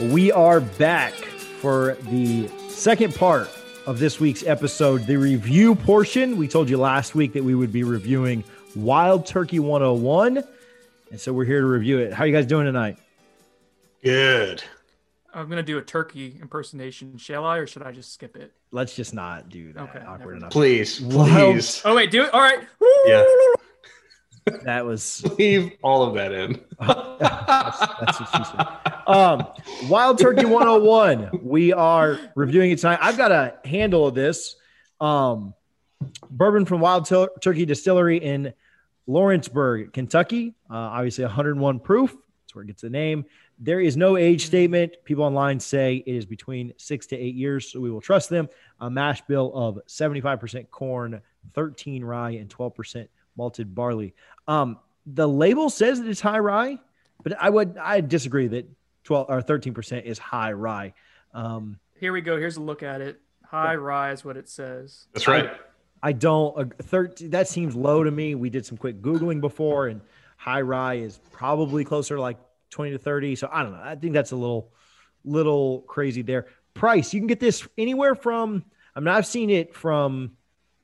We are back for the second part of this week's episode, the review portion. We told you last week that we would be reviewing Wild Turkey 101. And so we're here to review it. How you guys doing tonight? Good. I'm gonna do a turkey impersonation. Shall I, or should I just skip it? Let's just not do that. Okay, Awkward enough. Please, please. Oh wait, do it. All right. Yeah. That was Leave all of that in. that's, that's what she said. Um, Wild Turkey 101. We are reviewing it tonight. I've got a handle of this. Um, bourbon from Wild Tur- Turkey Distillery in Lawrenceburg, Kentucky. Uh, obviously, 101 proof. That's where it gets the name. There is no age statement. People online say it is between six to eight years, so we will trust them. A mash bill of 75% corn, 13 rye, and 12% malted barley. Um, the label says that it's high rye, but I would I disagree that 12 or 13% is high rye. Um, Here we go. Here's a look at it. High rye is what it says. That's right. I don't uh, 13 that seems low to me. We did some quick googling before and high rye is probably closer to like 20 to 30. So I don't know. I think that's a little little crazy there. Price, you can get this anywhere from I mean I've seen it from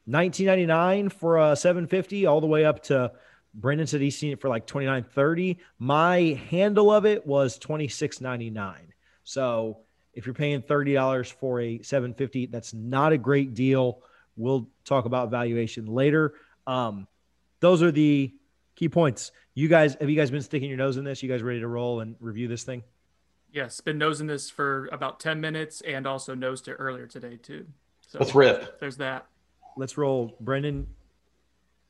1999 for a 750 all the way up to Brendan said he's seen it for like 29.30. My handle of it was 26.99. So if you're paying $30 for a 750, that's not a great deal. We'll talk about valuation later. Um, those are the key points. You guys, have you guys been sticking your nose in this? You guys ready to roll and review this thing? Yes, been nosing this for about 10 minutes and also nosed it earlier today too. So Let's rip. there's that. Let's roll. Brendan,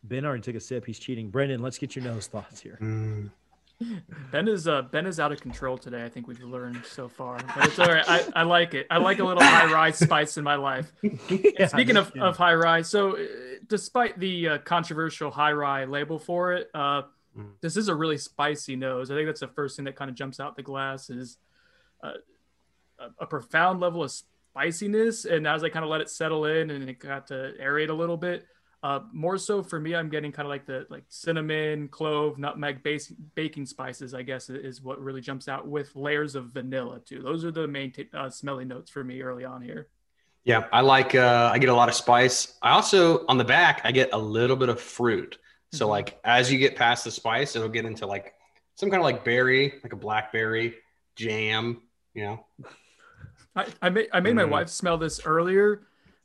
Ben already took a sip. He's cheating. Brendan, let's get your nose thoughts here. Mm. Ben is uh Ben is out of control today. I think we've learned so far, but it's all right. I, I like it. I like a little high rye spice in my life. Yeah, Speaking of, of high rise, so uh, despite the uh, controversial high rise label for it, uh, Mm. this is a really spicy nose. I think that's the first thing that kind of jumps out the glass is uh, a, a profound level of spiciness. And as I kind of let it settle in and it got to aerate a little bit, uh, more so for me, I'm getting kind of like the like cinnamon, clove, nutmeg, base, baking spices. I guess is what really jumps out with layers of vanilla too. Those are the main t- uh, smelly notes for me early on here. Yeah, I like. Uh, I get a lot of spice. I also on the back I get a little bit of fruit. So Mhm. like as you get past the spice, it'll get into like some kind of like berry, like a blackberry jam. You know. I, I made I made my Mm. wife smell this earlier,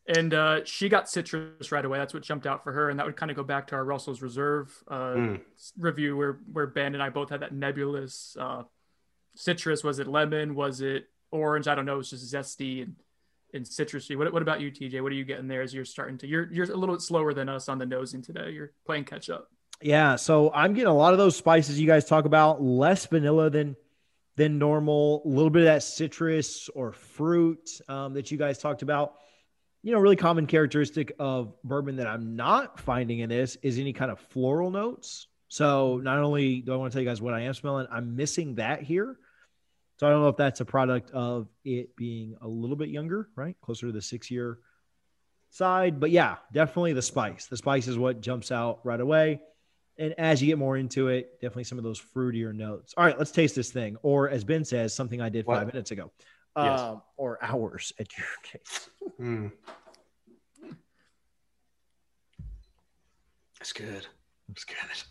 and uh, she got citrus right away. That's what jumped out for her, and that would kind of go back to our Russell's Reserve uh, Mm. review where where Ben and I both had that nebulous uh, citrus. Was it lemon? Was it orange? I don't know. It was just zesty and and citrusy. What, what about you, TJ? What are you getting there as you're starting to? You're you're a little bit slower than us on the nosing today. You're playing catch up. Yeah, so I'm getting a lot of those spices you guys talk about, less vanilla than than normal, a little bit of that citrus or fruit um, that you guys talked about. You know, really common characteristic of bourbon that I'm not finding in this is any kind of floral notes. So not only do I want to tell you guys what I am smelling, I'm missing that here. So I don't know if that's a product of it being a little bit younger, right? Closer to the six year side. But yeah, definitely the spice. The spice is what jumps out right away. And as you get more into it, definitely some of those fruitier notes. All right, let's taste this thing. Or as Ben says, something I did five minutes ago. Yes. Um, or hours at your case. Mm. That's good. That's good.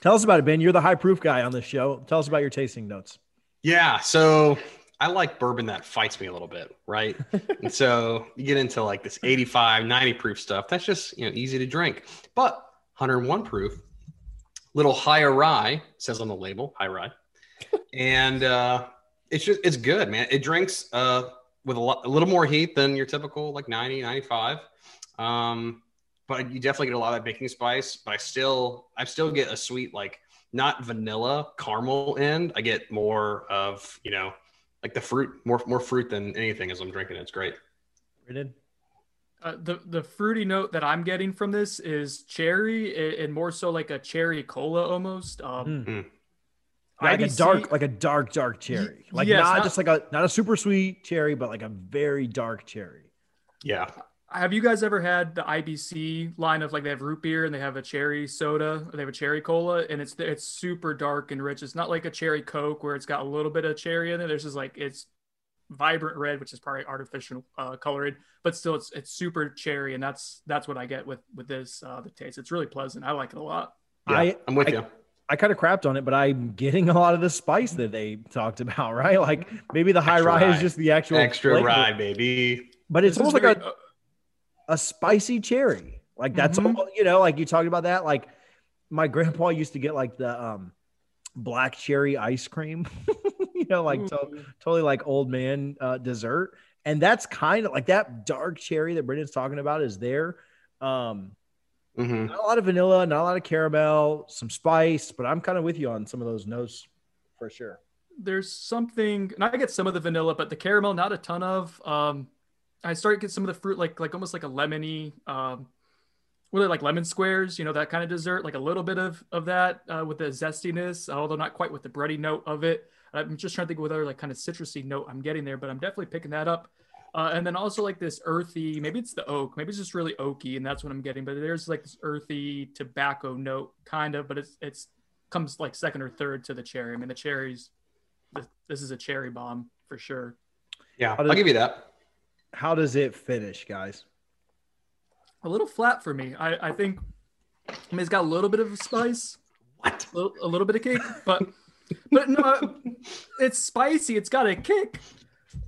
Tell us about it, Ben. You're the high proof guy on this show. Tell us about your tasting notes. Yeah. So I like bourbon that fights me a little bit, right? and so you get into like this 85, 90 proof stuff. That's just, you know, easy to drink. But 101 proof, little higher rye, says on the label, high rye. and uh, it's just, it's good, man. It drinks uh, with a, lot, a little more heat than your typical like 90, 95. Um, but you definitely get a lot of baking spice. But I still, I still get a sweet like not vanilla caramel end. I get more of you know like the fruit, more more fruit than anything as I'm drinking. It's great. Brendan? Uh, the the fruity note that I'm getting from this is cherry and more so like a cherry cola almost. Um, Mm. Mm. Yeah, like a dark, like a dark, dark cherry. Like yes, not, not- just like a not a super sweet cherry, but like a very dark cherry. Yeah, Have you guys ever had the IBC line of like they have root beer and they have a cherry soda, or they have a cherry cola, and it's it's super dark and rich. It's not like a cherry coke where it's got a little bit of cherry in it. There's just like it's vibrant red, which is probably artificial uh, coloring, but still it's it's super cherry, and that's that's what I get with with this uh, the taste. It's really pleasant. I like it a lot. yeah. I- I'm with I- you. I kind of crapped on it, but I'm getting a lot of the spice that they talked about, right? Like maybe the high Extra rye is just the actual Extra flavor, rye, baby. but it's This almost like very- a, a spicy cherry. Like that's Mhm. all, you know, like you talked about that. Like my grandpa used to get like the um black cherry ice cream, you know, like to- totally like old man uh, dessert. And that's kind of like that dark cherry that Brendan's talking about is there. Um, hmm not a lot of vanilla, not a lot of caramel, some spice, but I'm kind of with you on some of those notes for sure. there's something and I get some of the vanilla, but the caramel, not a ton of. Um I start to get some of the fruit like like almost like a lemony um what are they, like lemon squares, you know, that kind of dessert, like a little bit of of that uh, with the zestiness, although not quite with the bready note of it. I'm just trying to think what other like kind of citrusy note I'm getting there, but I'm definitely picking that up. Uh, and then also like this earthy, maybe it's the oak, maybe it's just really oaky, and that's what I'm getting. But there's like this earthy tobacco note, kind of, but it's it's comes like second or third to the cherry. I mean, the cherries, th- this is a cherry bomb for sure. Yeah, I'll give you that. How does it finish, guys? A little flat for me. I I think. I mean, it's got a little bit of spice, What? a little, a little bit of kick, but but no, it's spicy. It's got a kick,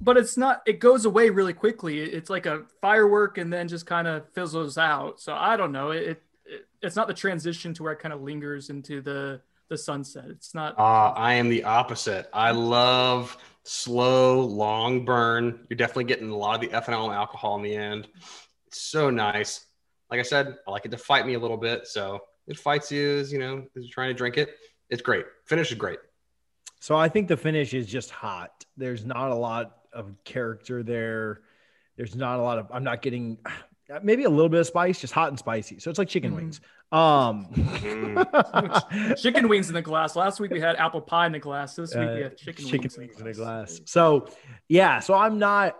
but it's not. It goes away really quickly. It's like a firework and then just kind of fizzles out. So I don't know. It, it it's not the transition to where it kind of lingers into the the sunset. It's not. Uh, I am the opposite. I love slow, long burn. You're definitely getting a lot of the ethanol and alcohol in the end. It's so nice. Like I said, I like it to fight me a little bit. So it fights you as you know, as you're trying to drink it. It's great. Finish is great. So I think the finish is just hot. There's not a lot of character there. There's not a lot of. I'm not getting maybe a little bit of spice, just hot and spicy. So it's like chicken wings. Um, chicken wings in the glass. Last week we had apple pie in the glass. This week we Uh, have chicken, chicken wings, wings in a glass. So yeah, so I'm not.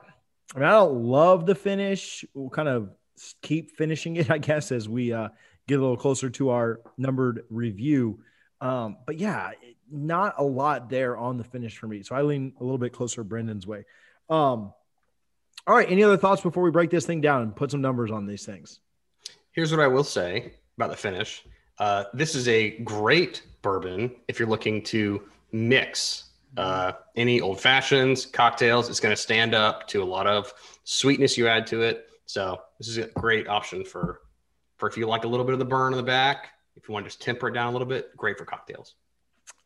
I mean, I don't love the finish. We'll kind of keep finishing it, I guess, as we uh, get a little closer to our numbered review. Um, but yeah, not a lot there on the finish for me. So I lean a little bit closer Brendan's way. Um, all right. Any other thoughts before we break this thing down and put some numbers on these things? Here's what I will say about the finish. Uh, this is a great bourbon if you're looking to mix uh, any old fashions, cocktails. It's going to stand up to a lot of sweetness you add to it. So this is a great option for for if you like a little bit of the burn in the back. If you want to just temper it down a little bit, great for cocktails.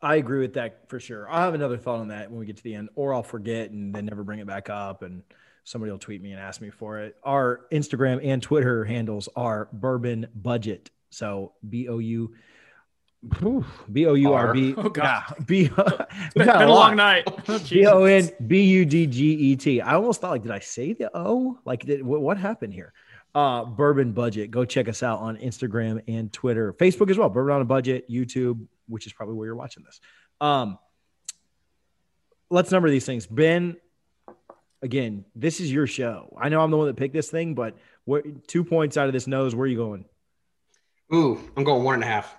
I agree with that for sure. I'll have another thought on that when we get to the end, or I'll forget and then never bring it back up, and somebody will tweet me and ask me for it. Our Instagram and Twitter handles are Bourbon Budget. So B O U B O U R B. Oh, God. Yeah, B. It's been, been a long night. B O N B U D G E T. I almost thought like, did I say the O? Like, did, what, what happened here? Uh, Bourbon Budget. Go check us out on Instagram and Twitter, Facebook as well. Bourbon on a Budget, YouTube, which is probably where you're watching this. Um, let's number these things. Ben, again, this is your show. I know I'm the one that picked this thing, but what two points out of this nose? Where are you going? Ooh, I'm going one and a half.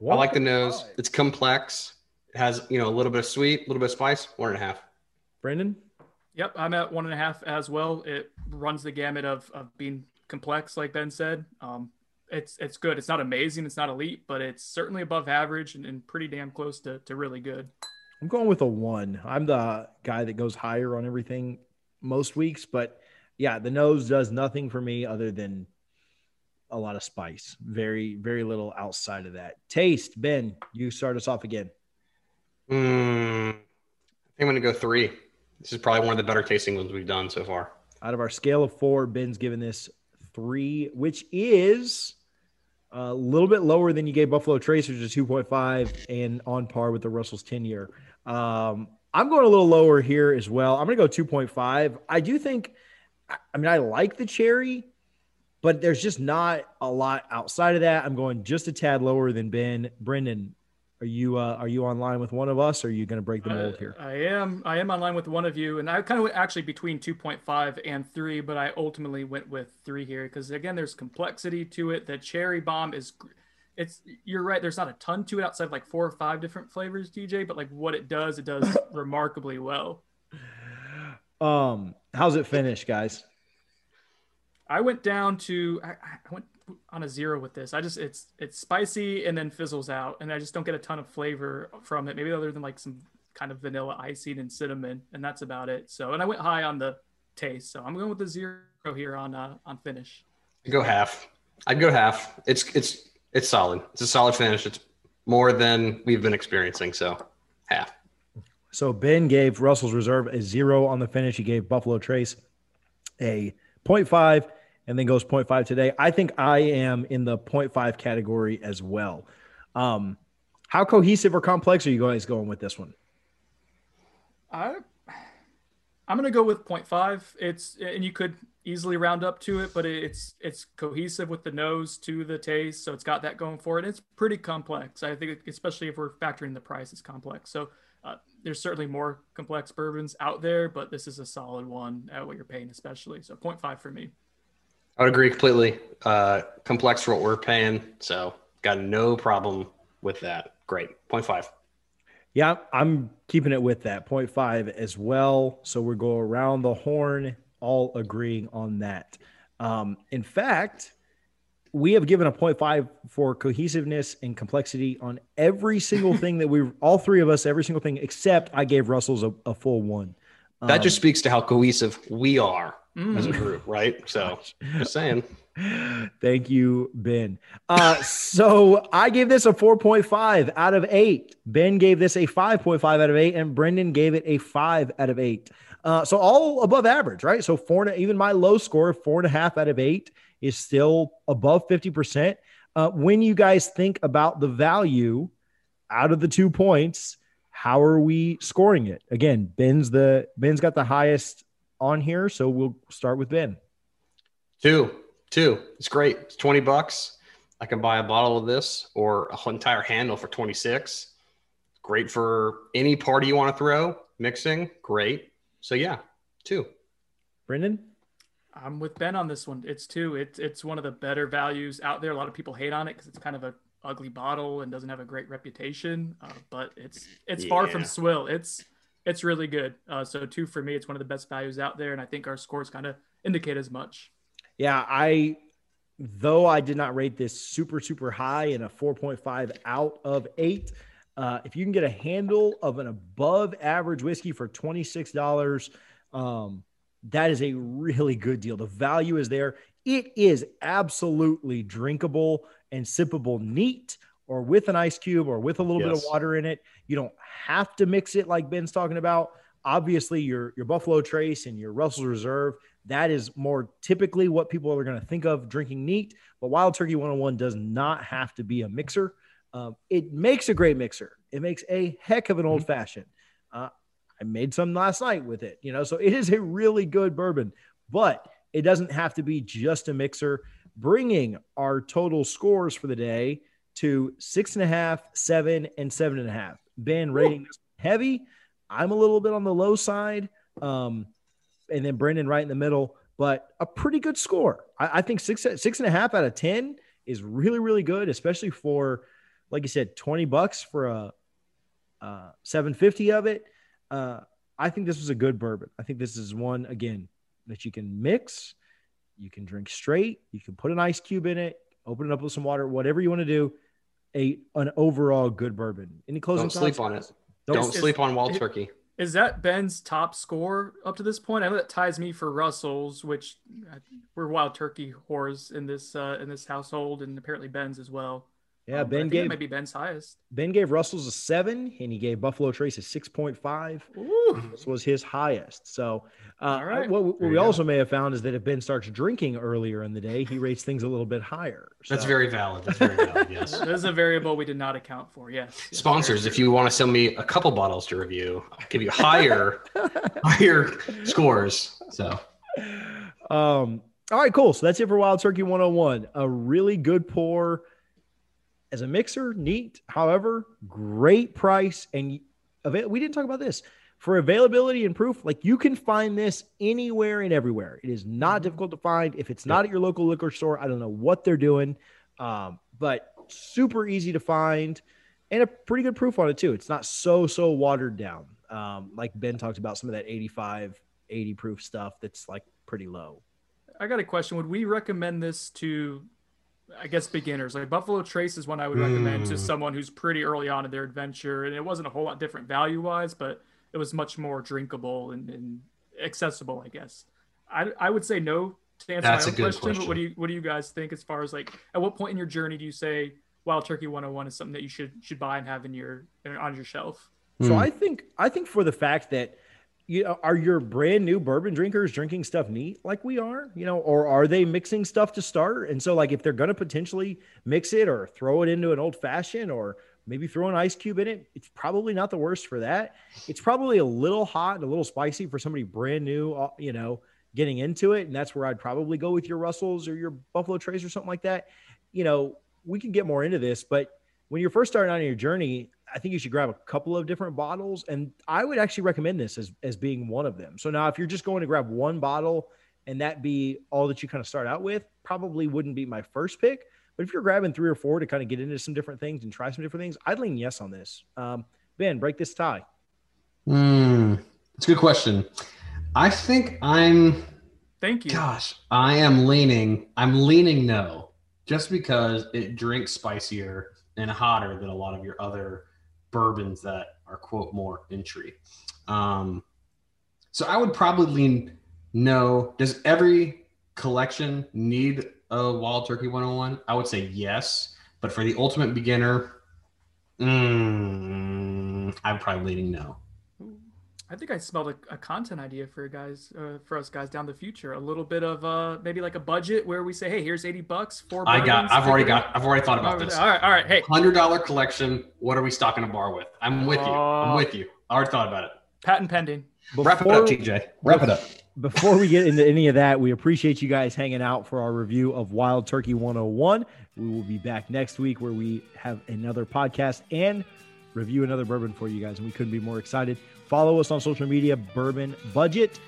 I like the nose. Five. It's complex. It has you know a little bit of sweet, a little bit of spice. One and a half. Brendan. Yep, I'm at one and a half as well. It runs the gamut of, of being complex, like Ben said. Um, it's it's good. It's not amazing. It's not elite, but it's certainly above average and, and pretty damn close to, to really good. I'm going with a one. I'm the guy that goes higher on everything most weeks, but yeah, the nose does nothing for me other than a lot of spice. Very, very little outside of that. Taste, Ben, you start us off again. Mm, I think I'm going to go three. This is probably one of the better tasting ones we've done so far. Out of our scale of four, Ben's given this three, which is A little bit lower than you gave Buffalo Trace, which is 2.5 and on par with the Russell's 10 year. Um, I'm going a little lower here as well. I'm going to go 2.5. I do think, I mean, I like the cherry, but there's just not a lot outside of that. I'm going just a tad lower than Ben. Brendan, are you uh, are you online with one of us? Or are you going to break the mold here? I, I am. I am online with one of you, and I kind of went actually between 2.5 and three, but I ultimately went with three here because again, there's complexity to it. The cherry bomb is, it's you're right. There's not a ton to it outside of like four or five different flavors, TJ. But like what it does, it does remarkably well. Um, how's it finish, guys? I went down to I, I went on a zero with this. I just it's it's spicy and then fizzles out, and I just don't get a ton of flavor from it. Maybe other than like some kind of vanilla icing and cinnamon, and that's about it. So, and I went high on the taste, so I'm going with the zero here on uh, on finish. I'd go half. I'd go half. It's it's it's solid. It's a solid finish. It's more than we've been experiencing. So half. So Ben gave Russell's Reserve a zero on the finish. He gave Buffalo Trace a 0.5 and then goes 0.5 today. I think I am in the 0.5 category as well. Um, how cohesive or complex are you guys going with this one? I I'm gonna go with 0.5. It's and you could easily round up to it, but it's it's cohesive with the nose to the taste, so it's got that going for it. It's pretty complex. I think, especially if we're factoring the price, it's complex. So uh, there's certainly more complex bourbons out there, but this is a solid one at what you're paying, especially. So 0.5 for me. I would agree completely. Uh, complex for what we're paying, so got no problem with that. Great, 0.5. Yeah, I'm keeping it with that 0.5 as well. So we go around the horn, all agreeing on that. Um, in fact, we have given a 0.5 for cohesiveness and complexity on every single thing that we, all three of us, every single thing except I gave Russell's a, a full one. That um, just speaks to how cohesive we are mm. as a group, right? So just saying. Thank you, Ben. Uh, so I gave this a 4.5 out of eight. Ben gave this a 5.5 out of eight, and Brendan gave it a five out of eight. Uh, so all above average, right? So four, even my low score, four and a half out of eight, is still above 50%. Uh, when you guys think about the value out of the two points, how are we scoring it? Again, Ben's the Ben's got the highest on here, so we'll start with Ben. Two, two. It's great. It's twenty bucks. I can buy a bottle of this or a whole entire handle for twenty six. Great for any party you want to throw. Mixing, great. So yeah, two. Brendan. I'm with Ben on this one. It's two. It's it's one of the better values out there. A lot of people hate on it because it's kind of a ugly bottle and doesn't have a great reputation. Uh, but it's it's yeah. far from swill. It's it's really good. Uh, so two for me, it's one of the best values out there, and I think our scores kind of indicate as much. Yeah, I though I did not rate this super super high in a 4.5 out of eight. Uh, if you can get a handle of an above average whiskey for $26, um, that is a really good deal. The value is there. It is absolutely drinkable and sippable neat or with an ice cube or with a little yes. bit of water in it. You don't have to mix it like Ben's talking about. Obviously, your your Buffalo Trace and your Russell's Reserve, that is more typically what people are going to think of drinking neat. But Wild Turkey 101 does not have to be a mixer. Um, it makes a great mixer. It makes a heck of an old fashioned. Uh, I made some last night with it, you know, so it is a really good bourbon, but it doesn't have to be just a mixer. Bringing our total scores for the day to six and a half, seven, and seven and a half. Ben rating this heavy. I'm a little bit on the low side. Um, and then Brendan right in the middle, but a pretty good score. I, I think six six and a half out of ten is really, really good, especially for like you said, 20 bucks for a uh, 750 of it. Uh, I think this was a good bourbon. I think this is one again that you can mix, you can drink straight, you can put an ice cube in it, open it up with some water, whatever you want to do a an overall good bourbon. Any closing? Don't sleep on it. Don't, Don't sleep on Wild Turkey. Is that Ben's top score up to this point? I know that ties me for Russell's, which uh, we're Wild Turkey whores in this uh, in this household, and apparently Ben's as well. Yeah, Um, but I Ben think that gave might be Ben's highest. Ben gave Russell's a seven, and he gave Buffalo Trace a six point five. This was his highest. So, uh, All right. what, what we you go. also may have found is that if Ben starts drinking earlier in the day, he rates things a little bit higher. That's very valid. That's very valid. Yes. That is a variable we did not account for. Yes. yes, Sponsors, if you want to send me a couple bottles to review, I'll give you higher, higher scores. So Um, all right, cool. So that's it for Wild Turkey 101. A really good pour as a mixer, neat. However, great price. And avail- we didn't talk about this for availability and proof. Like you can find this anywhere and everywhere. It is not difficult to find. If it's not at your local liquor store, I don't know what they're doing, um, but super easy to find and a pretty good proof on it too. It's not so, so watered down. Um, like Ben talked about some of that 85, 80 proof stuff that's like pretty low. I got a question. Would we recommend this to, I guess, beginners? Like Buffalo Trace is one I would recommend to Mm. someone who's pretty early on in their adventure, and it wasn't a whole lot different value wise, but it was much more drinkable and, and accessible, I guess. I, I would say no to answer That's my a own good question, but what do you what do you guys think as far as like at what point in your journey do you say Wild Turkey 101 is something that you should should buy and have in your on your shelf? So Hmm. I think I think for the fact that you know, are your brand new bourbon drinkers drinking stuff neat like we are, you know, or are they mixing stuff to start? And so like if they're gonna potentially mix it or throw it into an old fashioned or maybe throw an ice cube in it, it's probably not the worst for that. It's probably a little hot and a little spicy for somebody brand new, uh, you know, getting into it. And that's where I'd probably go with your Russells or your Buffalo Trace or something like that. You know, we can get more into this, but when you're first starting on your journey, I think you should grab a couple of different bottles. And I would actually recommend this as, as being one of them. So now if you're just going to grab one bottle and that be all that you kind of start out with, probably wouldn't be my first pick. But if you're grabbing three or four to kind of get into some different things and try some different things, I'd lean yes on this. Um, ben, break this tie. Hmm, it's a good question. I think I'm. Thank you. Gosh, I am leaning. I'm leaning no, just because it drinks spicier and hotter than a lot of your other bourbons that are quote more entry. Um, so I would probably lean no. Does every collection need a Wild Turkey 101? I would say yes, but for the ultimate beginner, mm, I'm probably leaning no. I think I smelled a, a content idea for guys, uh, for us guys down the future. A little bit of uh, maybe like a budget where we say, "Hey, here's eighty bucks for." I got. I've already got. I've already thought about this. All right, all right. Hey, Hundred dollar collection. What are we stocking a bar with? I'm with you. I'm Oh. with you. I already thought about it. patent pending. Wrap it up, TJ. Wrap it up. Before we get into any of that, we appreciate you guys hanging out for our review of Wild Turkey 101. We will be back next week where we have another podcast and review another bourbon for you guys. And we couldn't be more excited. Follow us on social media, Bourbon Budget.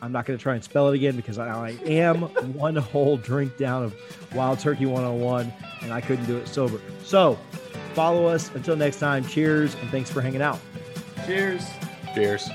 I'm not going to try and spell it again because I, I am one whole drink down of Wild Turkey 101 and I couldn't do it sober. So follow us. Until next time, cheers and thanks for hanging out. Cheers. Cheers.